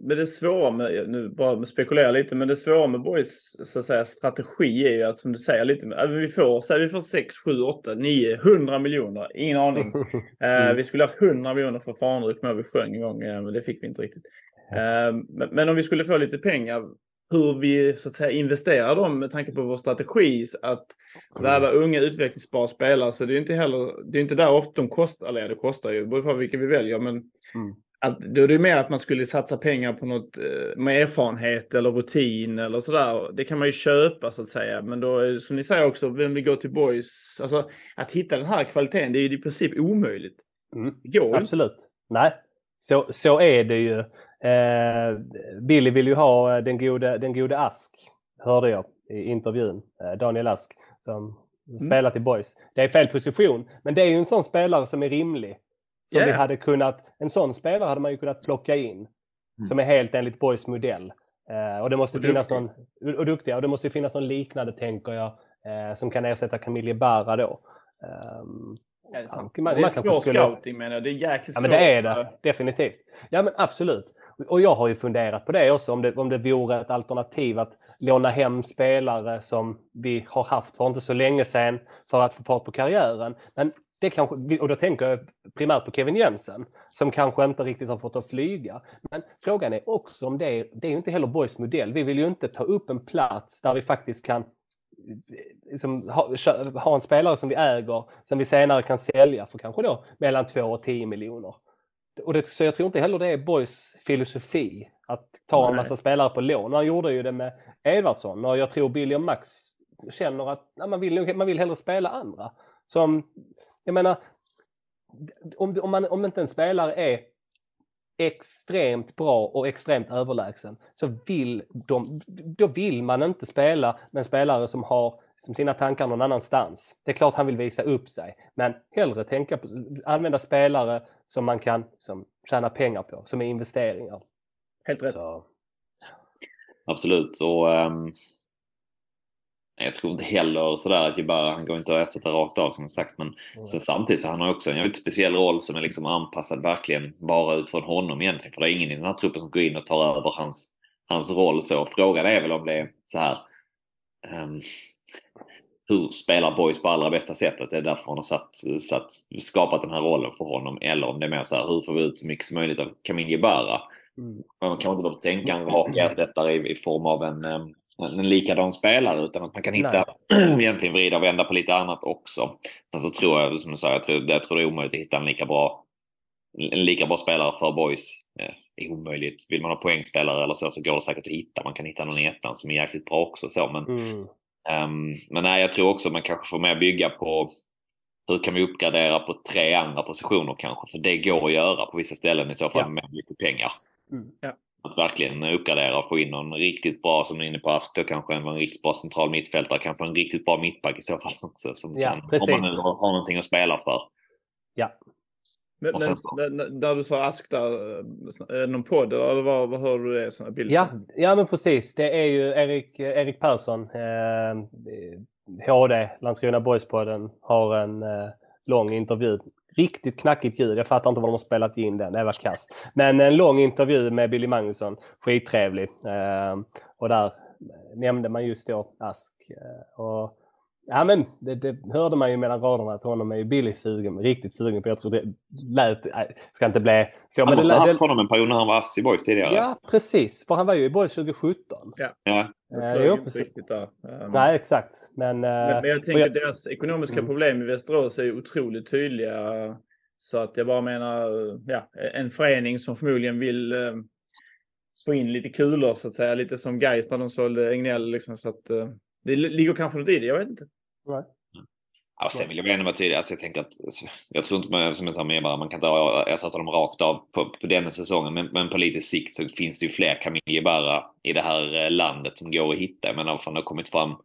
Men det svåra med, nu bara spekulera lite, men det svåra med Boys så att säga, strategi är ju att som du säger lite, vi får, så här, vi får 6, 7, 8, 9, 100 miljoner, ingen aning. [laughs] mm. uh, vi skulle haft 100 miljoner för Fanryd, kommer vi sjöng en gång, uh, men det fick vi inte riktigt. Uh, men, men, om vi skulle få lite pengar, hur vi så att säga investerar dem med tanke på vår strategi att värva unga utvecklingsbara spelare så det är inte heller, det är inte där ofta de kostar, eller det kostar ju, beror på vilka vi väljer, men mm att, då är det mer att man skulle satsa pengar på något eh, med erfarenhet eller rutin eller sådär. Det kan man ju köpa så att säga. Men då, som ni säger också, vem vi går till boys. Alltså att hitta den här kvaliteten, det är ju i princip omöjligt. Mm. Det går Absolut. Nej, så, så är det ju. Eh, Billy vill ju ha den gode, den gode Ask, hörde jag i intervjun. Eh, Daniel Ask som mm. spelar till boys. Det är fel position, men det är ju en sån spelare som är rimlig. Som yeah. vi hade kunnat, en sån spelare hade man ju kunnat plocka in. Mm. Som är helt enligt Boys modell. Uh, och det måste och finnas duktiga. någon, och duktiga, och det måste finnas någon liknande tänker jag. Uh, som kan ersätta Camille Barra då. Um, det är, sant. Man, det är svår skulle... scouting menar jag. Det är jäkligt svårt. Ja men det är det. Definitivt. Ja men absolut. Och jag har ju funderat på det också om det, om det vore ett alternativ att låna hem spelare som vi har haft för inte så länge sedan för att få fart på karriären. Men det kanske, och då tänker jag primärt på Kevin Jensen som kanske inte riktigt har fått att flyga. Men frågan är också om det är, det är inte heller Borgs modell. Vi vill ju inte ta upp en plats där vi faktiskt kan liksom, ha, ha, en spelare som vi äger som vi senare kan sälja för kanske då mellan 2 och 10 miljoner. Och det, så jag tror inte heller det är Borgs filosofi att ta en massa spelare på lån. Han gjorde ju det med Edvardsson och jag tror Billy och Max känner att nej, man, vill, man vill hellre spela andra. Som jag menar, om, om, man, om inte en spelare är extremt bra och extremt överlägsen så vill de, då vill man inte spela med en spelare som har som sina tankar någon annanstans. Det är klart han vill visa upp sig, men hellre tänka på använda spelare som man kan som tjäna pengar på, som är investeringar. Helt rätt. Så. Absolut. Och, um, jag tror inte heller sådär att bara, han går inte att ersätta rakt av som sagt. Men mm. sen samtidigt så han har också en väldigt speciell roll som är liksom anpassad verkligen bara utifrån honom egentligen. För det är ingen i den här truppen som går in och tar över hans, hans roll så. Frågan är väl om det är så här. Um, hur spelar Boys på allra bästa sättet? Det är därför han har satt, satt, skapat den här rollen för honom. Eller om det är mer så här, hur får vi ut så mycket som möjligt av Kamin Jebara? Mm. Man kan inte behöva tänka en rak ersättare i, i form av en um, en likadan spelare utan att man kan hitta [clears throat] egentligen vrida och vända på lite annat också. Sen så tror jag, som du sa, jag tror, jag tror det är omöjligt att hitta en lika bra en lika bra spelare för boys. Eh, är omöjligt. Vill man ha poängspelare eller så så går det säkert att hitta. Man kan hitta någon i ettan som är jäkligt bra också. Så, men, mm. um, men nej, jag tror också man kanske får mer bygga på hur kan vi uppgradera på tre andra positioner kanske? För det går att göra på vissa ställen i så fall ja. med lite pengar. Mm. Ja att verkligen uppgradera och få in någon riktigt bra, som är inne på Ask, då kanske en, en riktigt bra central mittfältare, kanske en riktigt bra mittback i så fall också. Som ja, kan, precis. Om man nu har någonting att spela för. Ja. Men, men när du sa Ask där, någon podd eller vad, vad hör du det? Såna bilder? Ja, ja, men precis. Det är ju Erik, Erik Persson, eh, HD, Landskrona Boys-podden, har en eh, lång intervju riktigt knackigt ljud. Jag fattar inte vad de har spelat in den. Det var kast. Men en lång intervju med Billy Magnusson. Skittrevlig. Eh, och där nämnde man just då Ask. Eh, och, ja men det, det, hörde man ju mellan raderna att honom är ju Billy sugen, riktigt sugen på. Jag tror det lät, nej, ska inte bli så. Han men måste ha haft honom en period när han var ass i Boys tidigare. Ja precis, för han var ju i Boys 2017. Ja. ja. Eh, jo, riktigt där. Um, nej, exakt. Men, men, men jag tänker jag... deras ekonomiska mm. problem i Västerås är otroligt tydliga. Så att jag bara menar, ja, en förening som förmodligen vill eh, få in lite kulor så att säga, lite som Gais när de sålde Egnell liksom. Så att eh, det ligger kanske något i det, jag vet inte. Right. Ja, sen vill jag ändå vara tydlig. Alltså, jag tänker att jag tror inte man, som jag sa med bara, man kan inte ersätta dem rakt av på, på denna säsongen. Men, men på lite sikt så finns det ju fler Camille bara i det här eh, landet som går att hitta. Jag menar, det har kommit fram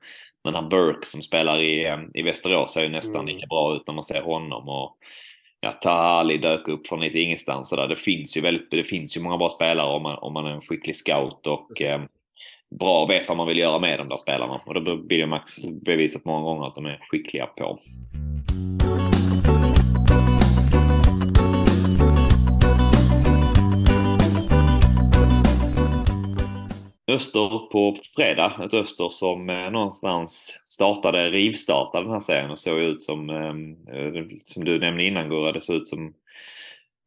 den här Burke som spelar i, eh, i Västerås ser ju nästan mm. lika bra ut när man ser honom. Och, ja, Tahali dök upp från lite ingenstans. Så där. Det finns ju väldigt, det finns ju många bra spelare om man, om man är en skicklig scout och eh, bra och vet vad man vill göra med de där spelarna. Och det blir Max bevisat många gånger att de är skickliga på. Öster på fredag. Ett Öster som eh, någonstans startade, rivstartade den här serien och såg ut som, eh, som du nämnde innan Gurra, det såg ut som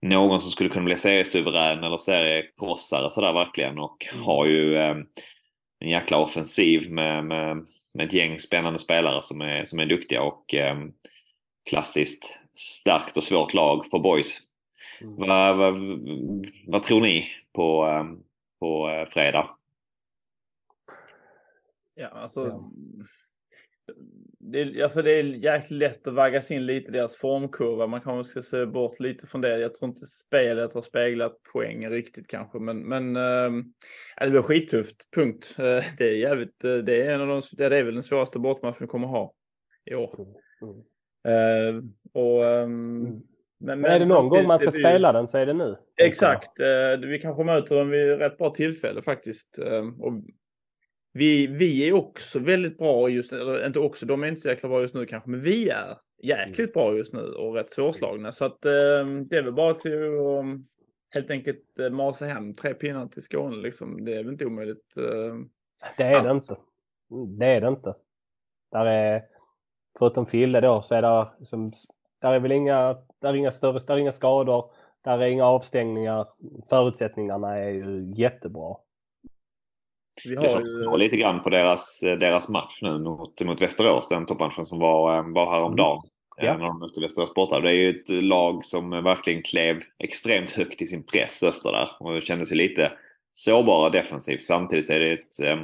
någon som skulle kunna bli seriesuverän eller seriekrossare sådär verkligen och mm. har ju eh, en jäkla offensiv med, med, med ett gäng spännande spelare som är, som är duktiga och eh, klassiskt starkt och svårt lag för boys. Mm. Vad, vad, vad, tror ni på, eh, på eh, fredag? Ja, alltså. Ja. Det, alltså det är jäkligt lätt att vaggas in lite i deras formkurva. Man kanske ska se bort lite från det. Jag tror inte spelet har speglat poängen riktigt kanske, men, men äh, det blir skittufft. Punkt. Äh, det är jävligt. Äh, det är en av de. Det är väl den svåraste bortmatchen vi kommer ha i år. Mm. Uh, och, um, mm. Men, men, är det någon gång man ska spela den så är det nu. Exakt. Uh, vi kanske möter dem vid rätt bra tillfälle faktiskt. Och vi, vi är också väldigt bra just nu, eller inte också, de är inte så jäkla bra just nu kanske, men vi är jäkligt mm. bra just nu och rätt svårslagna. Så att uh, det är väl bara till att helt enkelt uh, masa hem tre pinnar till Skåne liksom. Det är väl inte omöjligt. det är alls. det inte. Det är det inte. Där är, förutom Fille då, så är det som där är väl inga, där är inga större, där är inga skador, där är inga avstängningar. Förutsättningarna är ju jättebra. Vi har jag ju... lite grann på deras, deras match nu mot, mot Västerås, den toppmatchen som var, eh, var häromdagen. Mm. Ja. När de mötte Västerås borta. Det är ju ett lag som verkligen klev extremt högt i sin press, Öster där. Och det kändes ju lite sårbara defensivt. Samtidigt är det ett, eh,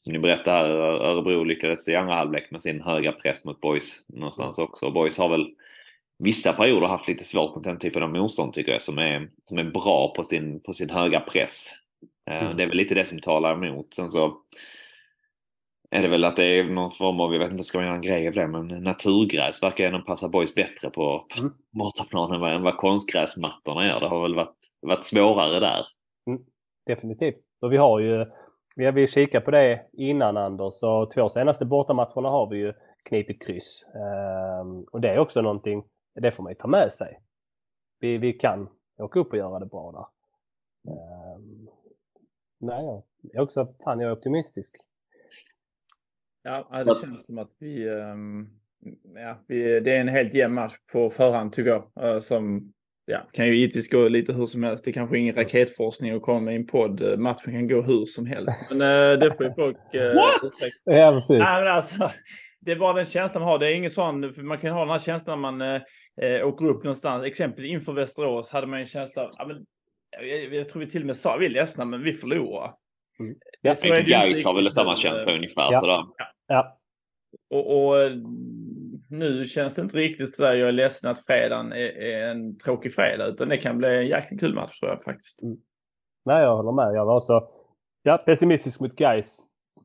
som ni berättade här, Örebro lyckades i andra halvlek med sin höga press mot Boys någonstans också. Boys har väl vissa perioder haft lite svårt mot den typen av motstånd tycker jag som är, som är bra på sin, på sin höga press. Eh, mm. Det är väl lite det som talar emot. Sen så är det väl att det är någon form av, jag vet inte, ska man göra en grej av det, men naturgräs verkar ändå passa boys bättre på mm. än vad, konstgräsmattorna gör. Det har väl varit, varit svårare där. Mm. Definitivt. Och vi har ju, vi har kikat på det innan Anders, och två senaste bortamatcherna har vi ju knipit kryss. Um, och det är också någonting det får man ju ta med sig. Vi, vi kan åka upp och göra det bra där. Um, nej, jag är också, fan jag är optimistisk. Ja, det känns som att vi, um, ja, vi, det är en helt jämn match på förhand tycker jag. Uh, som ja, kan ju givetvis gå lite hur som helst. Det är kanske ingen raketforskning att komma med i en podd. Matchen kan gå hur som helst. Men uh, det får ju folk... What? Ja, precis. Nej, men alltså, det är bara den känslan man har. Det är ingen sån, för man kan ha den här känslan när man eh, åker upp någonstans. Exempel inför Västerås hade man en känsla av, ja, men, jag, jag, tror vi till och med sa, vi är ledsna men vi förlorar. Mm. Ja, så Gais har väl samma känsla ungefär ja. sådär. Ja. ja. Och, och, nu känns det inte riktigt sådär, jag är ledsen att fredagen är, är, en tråkig fredag, utan det kan bli en jäkligt kul match tror jag faktiskt. Mm. Nej, jag håller med. Jag var så ja, pessimistisk mot Gais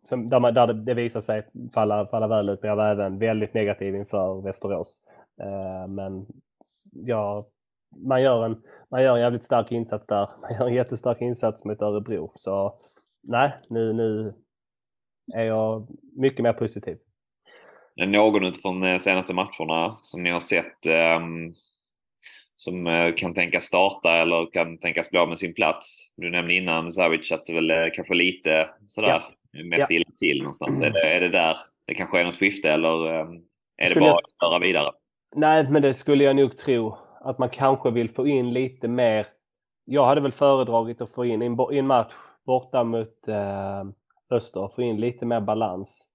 som, där, man, där det, det visar sig falla, falla väl ut, men jag var även väldigt negativ inför Västerås. Eh, men ja, man, gör en, man gör en jävligt stark insats där. Man gör en jättestark insats mot Örebro. Så nej, nu, nu är jag mycket mer positiv. Någon utifrån de senaste matcherna som ni har sett um, som uh, kan tänkas starta eller kan tänkas bli av med sin plats? Du nämnde innan Savic att det väl uh, kanske lite sådär ja. mest ja. illa till någonstans. Är, det, är det där det kanske är något skifte eller um, är det bara jag... att köra vidare? Nej, men det skulle jag nog tro. Att man kanske vill få in lite mer. Jag hade väl föredragit att få in i en match borta mot eh, Öster, få in lite mer balans.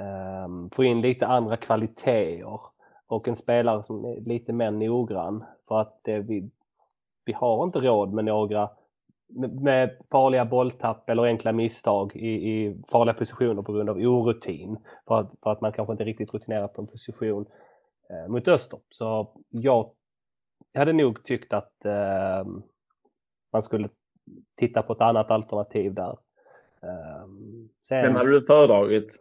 Eh, få in lite andra kvaliteter och en spelare som är lite mer noggrann. För att det, vi, vi har inte råd med några med farliga bolltapp eller enkla misstag i, i farliga positioner på grund av orutin. För att, för att man kanske inte är riktigt rutinerad på en position eh, mot öster. Så jag hade nog tyckt att eh, man skulle titta på ett annat alternativ där. Eh, sen, Vem hade du föredragit?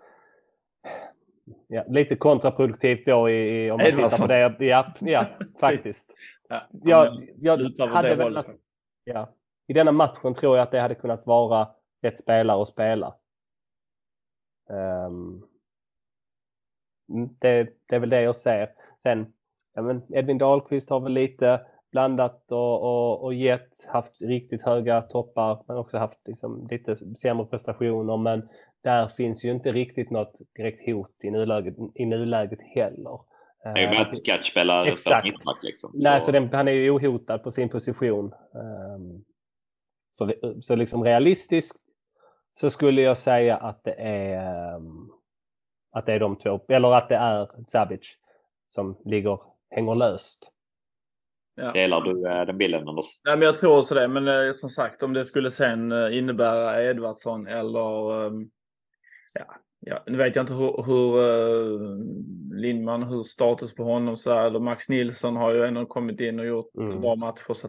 Ja, lite kontraproduktivt då i, i om man tittar på det. Ja, ja [laughs] faktiskt. ja, jag, jag hade velat, ja, I denna matchen tror jag att det hade kunnat vara rätt spelare att spela. Um, det, det, är väl det jag ser. Sen, ja, men Edvin Dahlqvist har väl lite blandat och, och, och gett, haft riktigt höga toppar men också haft liksom, lite sämre prestationer. Men där finns ju inte riktigt något direkt hot i nuläget, i nuläget heller. Det är ju med att Gatch spelar, mittback liksom. Nej, så, så den, han är ju ohotad på sin position. Um, så, så liksom realistiskt så skulle jag säga att det är um, att det är de två, eller att det är Sabic som ligger, hänger löst. Ja. Delar du äh, den bilden Anders? Nej, men jag tror också det. Men äh, som sagt, om det skulle sen äh, innebära Edvardsson eller ähm, ja, ja, nu vet jag inte hur, hur Lindman, hur status på honom så är. Max Nilsson har ju ändå kommit in och gjort mm. bra matcher. Så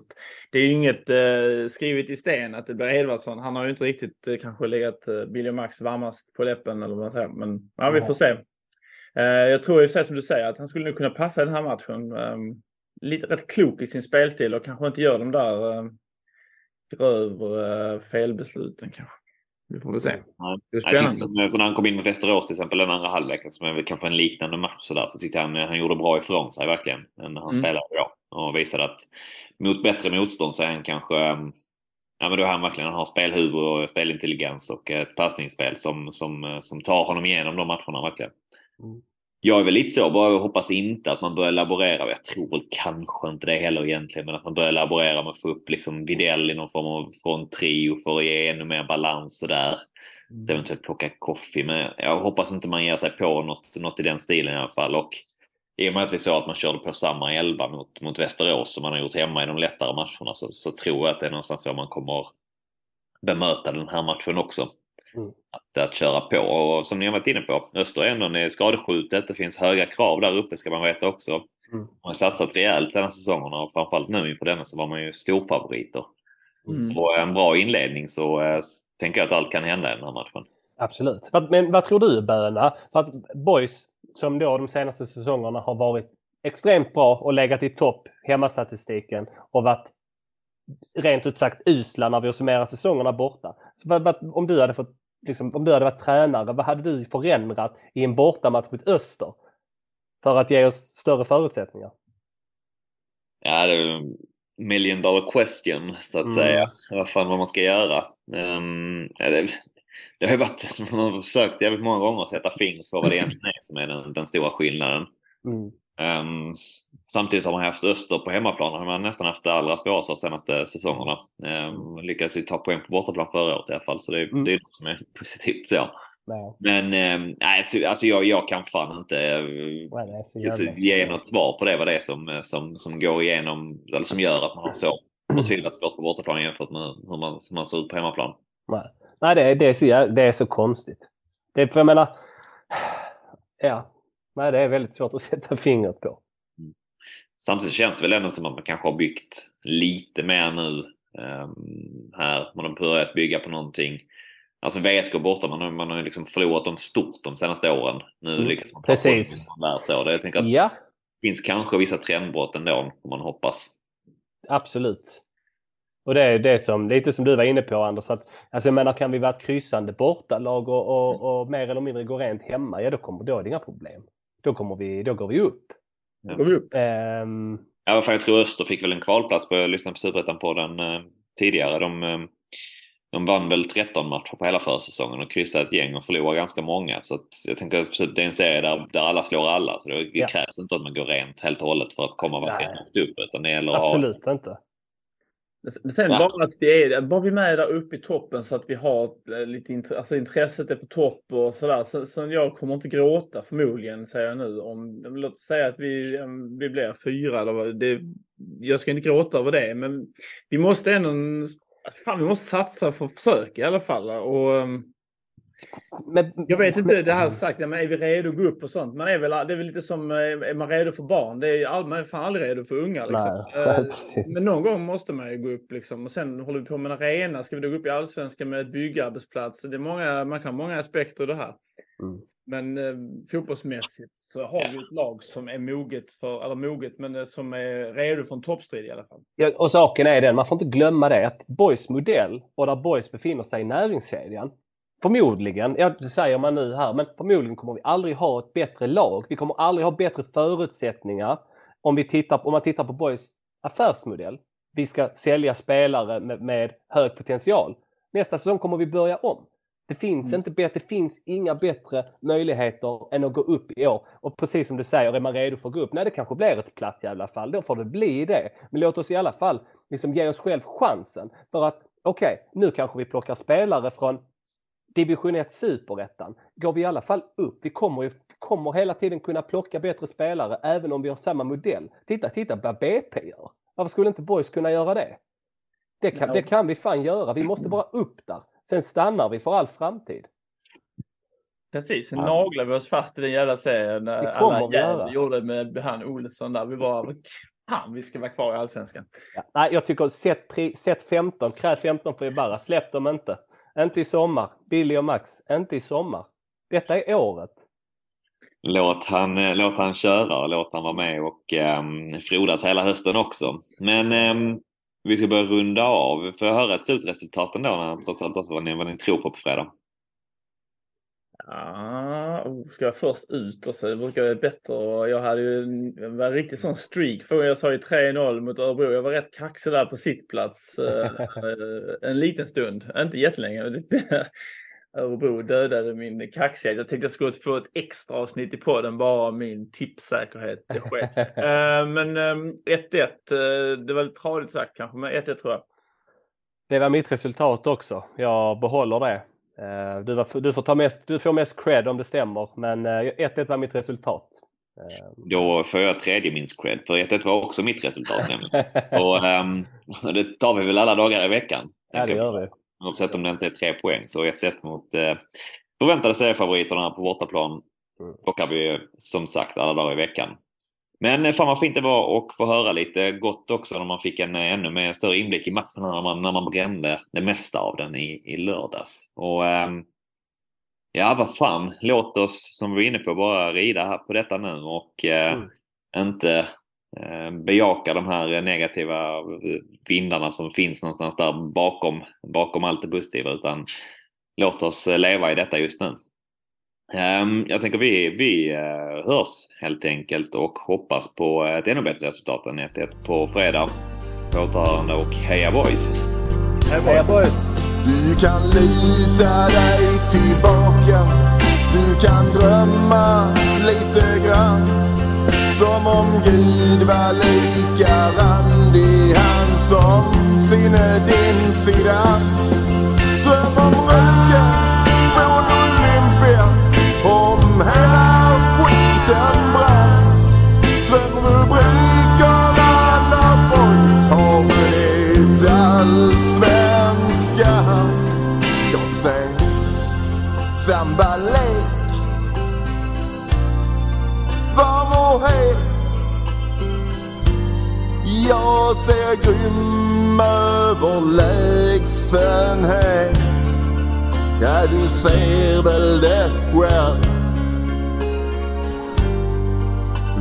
det är ju inget uh, skrivet i sten att det blir Edvardsson. Han har ju inte riktigt uh, kanske legat uh, Billy och Max varmast på läppen eller vad man säger. Men ja, vi får se. Uh, jag tror ju som du säger att han skulle nog kunna passa den här matchen. Um, lite rätt klok i sin spelstil och kanske inte gör de där uh, grövre felbesluten kanske. Vi får väl se. Ja. Det är spännande. Jag tyckte, när han kom in med Västerås till exempel den andra halvleken som är väl kanske en liknande match så, där, så tyckte han han gjorde bra ifrån sig verkligen. När han mm. spelade då. Och visade att mot bättre motstånd så är han kanske Ja men då är han verkligen han har spelhuvud och spelintelligens och ett passningsspel som, som, som tar honom igenom de matcherna verkligen. Mm jag är väl lite så, bara hoppas inte att man börjar laborera, jag tror väl kanske inte det heller egentligen, men att man börjar laborera med att få upp liksom Videll i någon form av från trio för att ge ännu mer balans och där. Mm. Eventuellt plocka Koffi, men jag hoppas inte man ger sig på något, något i den stilen i alla fall. Och i och med att vi såg att man körde på samma elva mot, mot Västerås som man har gjort hemma i de lättare matcherna så, så tror jag att det är någonstans så man kommer bemöta den här matchen också. Mm. Att, att köra på. Och som ni har varit inne på, Öster är skadeskjutet. Det finns höga krav där uppe ska man veta också. Mm. Man har satsat rejält senaste säsongerna och framförallt nu inför denna så var man ju storfavoriter. Mm. Så en bra inledning så äh, tänker jag att allt kan hända i den här matchen. Absolut. Men vad tror du Böna? För att Boys som då de senaste säsongerna har varit extremt bra och legat i topp hemmastatistiken och varit rent ut sagt usla när vi summerar säsongerna borta. Så vad, vad, om du hade fått liksom, om du hade varit tränare, vad hade du förändrat i en bortamatch mot Öster? För att ge oss större förutsättningar? Ja, det är million dollar question så att mm. säga. Vad fan vad man ska göra. Um, ja, det, det, har ju varit, [laughs] man har försökt jävligt många gånger att sätta fingret på vad det egentligen är som är den, den stora skillnaden. Mm. Um, samtidigt har man haft Öster på hemmaplan. Har man nästan haft det allra svåraste de senaste säsongerna. Um, lyckades ju ta poäng på bortaplan förra året i alla fall. Så det, mm. det är något som är [laughs] positivt så. Nej. Men nej, alltså jag, jag kan fan inte uh, ge något svar på det. Vad det är som, som, som går igenom, eller som gör att man har så [clears throat] förtvivlat svårt på bortaplan jämfört med hur man, hur man ser ut på hemmaplan. Nej, nej det, det, är så, det är så konstigt. Det, för jag menar, ja, Nej, det är väldigt svårt att [laughs] sätta fingret på. Mm. Samtidigt känns det väl ändå som att man kanske har byggt lite mer nu um, här. Man har börjat bygga på någonting. Alltså VSK borta, man har, man har liksom förlorat dem stort de senaste åren. Nu mm. lyckas man Precis. Där, så det, jag tänker att ja. det finns kanske vissa trendbrott ändå, får man hoppas. Absolut. Och det är det som, lite som du var inne på Anders, att alltså jag menar kan vi vara ett kryssande bortalag och, och, mm. och mer eller mindre gå rent hemma, ja då, kommer, då är det inga problem då, kommer vi, då går vi upp. Ja. Går vi upp. Um... Ja, för jag tror Öster fick väl en kvalplats på, jag lyssnade på Superettan på den uh, tidigare. De, uh, de vann väl 13 matcher på hela försäsongen och kryssade ett gäng och förlorade ganska många. Så att jag tänker att det är en serie där, där alla slår alla. Så det ja. krävs inte att man går rent helt och hållet för att komma verkligen upp. Utan det gäller Absolut ha... inte. Men sen ja. bara att vi är, bara vi är med där uppe i toppen så att vi har eh, lite intresse, alltså intresset är på topp och sådär. Så, så jag kommer inte gråta förmodligen, säger jag nu. Om, låt säga att vi, vi blir fyra. Eller det, jag ska inte gråta över det, men vi måste ändå, fan vi måste satsa för försök i alla fall. Och, men, jag vet inte, det här sagt, men är vi redo att gå upp och sånt? Man är väl, det är väl lite som, eh, är man redo för barn? Det är, man är fan aldrig redo för unga. Liksom. Nej, men någon gång måste man ju gå upp liksom. Och sen håller vi på med en arena. Ska vi då gå upp i allsvenskan med ett byggarbetsplats? Det är många, man kan ha många aspekter i det här. Mm. Men eh, fotbollsmässigt så har vi ett lag som är moget för, eller moget, men eh, som är redo för en toppstrid i alla fall. Ja, och saken är den, man får inte glömma det, att Boys modell och där Boys befinner sig i näringskedjan, Förmodligen, ja det säger man nu här, men förmodligen kommer vi aldrig ha ett bättre lag. Vi kommer aldrig ha bättre förutsättningar om, vi tittar, om man tittar på Boys affärsmodell. Vi ska sälja spelare med, med hög potential. Nästa säsong kommer vi börja om. Det finns, Mm. inte bättre, det finns inga bättre möjligheter än att gå upp i år. Och precis som du säger, är man redo för att gå upp? Nej, det kanske blir ett platt jävla fall. Då får det bli det. Men låt oss i alla fall liksom ge oss själv chansen. För att okej, nu kanske vi plockar spelare från division 1 superettan. Går vi i alla fall upp, vi kommer, kommer hela tiden kunna plocka bättre spelare även om vi har samma modell. Titta, titta vad BP gör. Varför skulle inte Boys kunna göra det? Det kan, Ja. det kan vi fan göra. Vi måste bara upp där. Sen stannar vi för all framtid. Precis, sen Ja. naglar vi oss fast i den jävla serien. när Det kommer Alla vi göra. gjorde med han Olsson där. Vi bara, fan vi ska vara kvar i Allsvenskan. Ja. Nej, jag tycker sätt, sätt 15, kräv 15 för Ibarra. Släpp dem inte. Inte i sommar. Billy och Max, inte i sommar. Detta är året. Låt han, eh, låt han köra och låt han vara med och um, frodas hela hösten också. Men um, vi ska börja runda av. Får jag höra ett slutresultat ändå när trots allt också vad ni, vad ni tror på på fredag? Ja, oh, ska jag först ut och så det brukar vara bättre. Jag hade ju en, det en riktig sån streak för jag sa ju 3-0 mot Örebro. Jag var rätt kaxig där på sittplats eh, [laughs] en liten stund, inte jättelänge. [laughs] Örebro dödade min kaxighet. Jag tänkte jag skulle få ett extra avsnitt i podden bara om min tippsäkerhet. Det sket. [laughs] Eh, Men ehm, 1-1, eh, det var lite tradigt sagt kanske, men 1-1 tror jag. Det var mitt resultat också. Jag behåller det. Eh, Du, var, du, får, ta mest, du får mest cred om det stämmer, men eh, 1-1 var mitt resultat. Eh, Då får jag tredje minst cred, för 1-1 var också mitt resultat nämligen. [laughs] Så ehm, det tar vi väl alla dagar i veckan. Ja, det gör vi. Oavsett om det inte är tre poäng. Så 1-1 mot eh, förväntade seriefavoriterna på bortaplan Mm. plockar vi som sagt alla dagar i veckan. Men eh, fan vad fint det var att få höra lite gott också när man fick en eh, ännu mer större inblick i matchen när man, när man brände det mesta av den i, i lördags. Och ehm, ja, vad fan, låt oss som vi var inne på bara rida här på detta nu och eh, Mm. inte eh, bejaka de här negativa vindarna som finns någonstans där bakom, bakom allt det positiva utan låt oss leva i detta just nu. Ehm, Jag tänker vi, vi eh, hörs helt enkelt och hoppas på ett ännu bättre resultat än 1-1 på fredag. På återhörande och heja boys! Heja boys! Du kan lita dig tillbaka Du kan drömma lite grann Som om Gud var lika randig Han som sinne din sida Dröm om röken samba lek Varm och het? Jag ser grym överlägsenhet Ja, du ser väl det själv?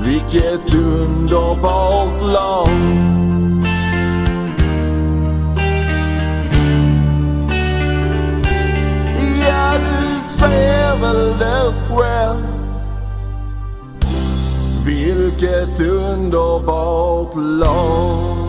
Vilket underbart lag Ja, du ser väl det själv. Vilket underbart lag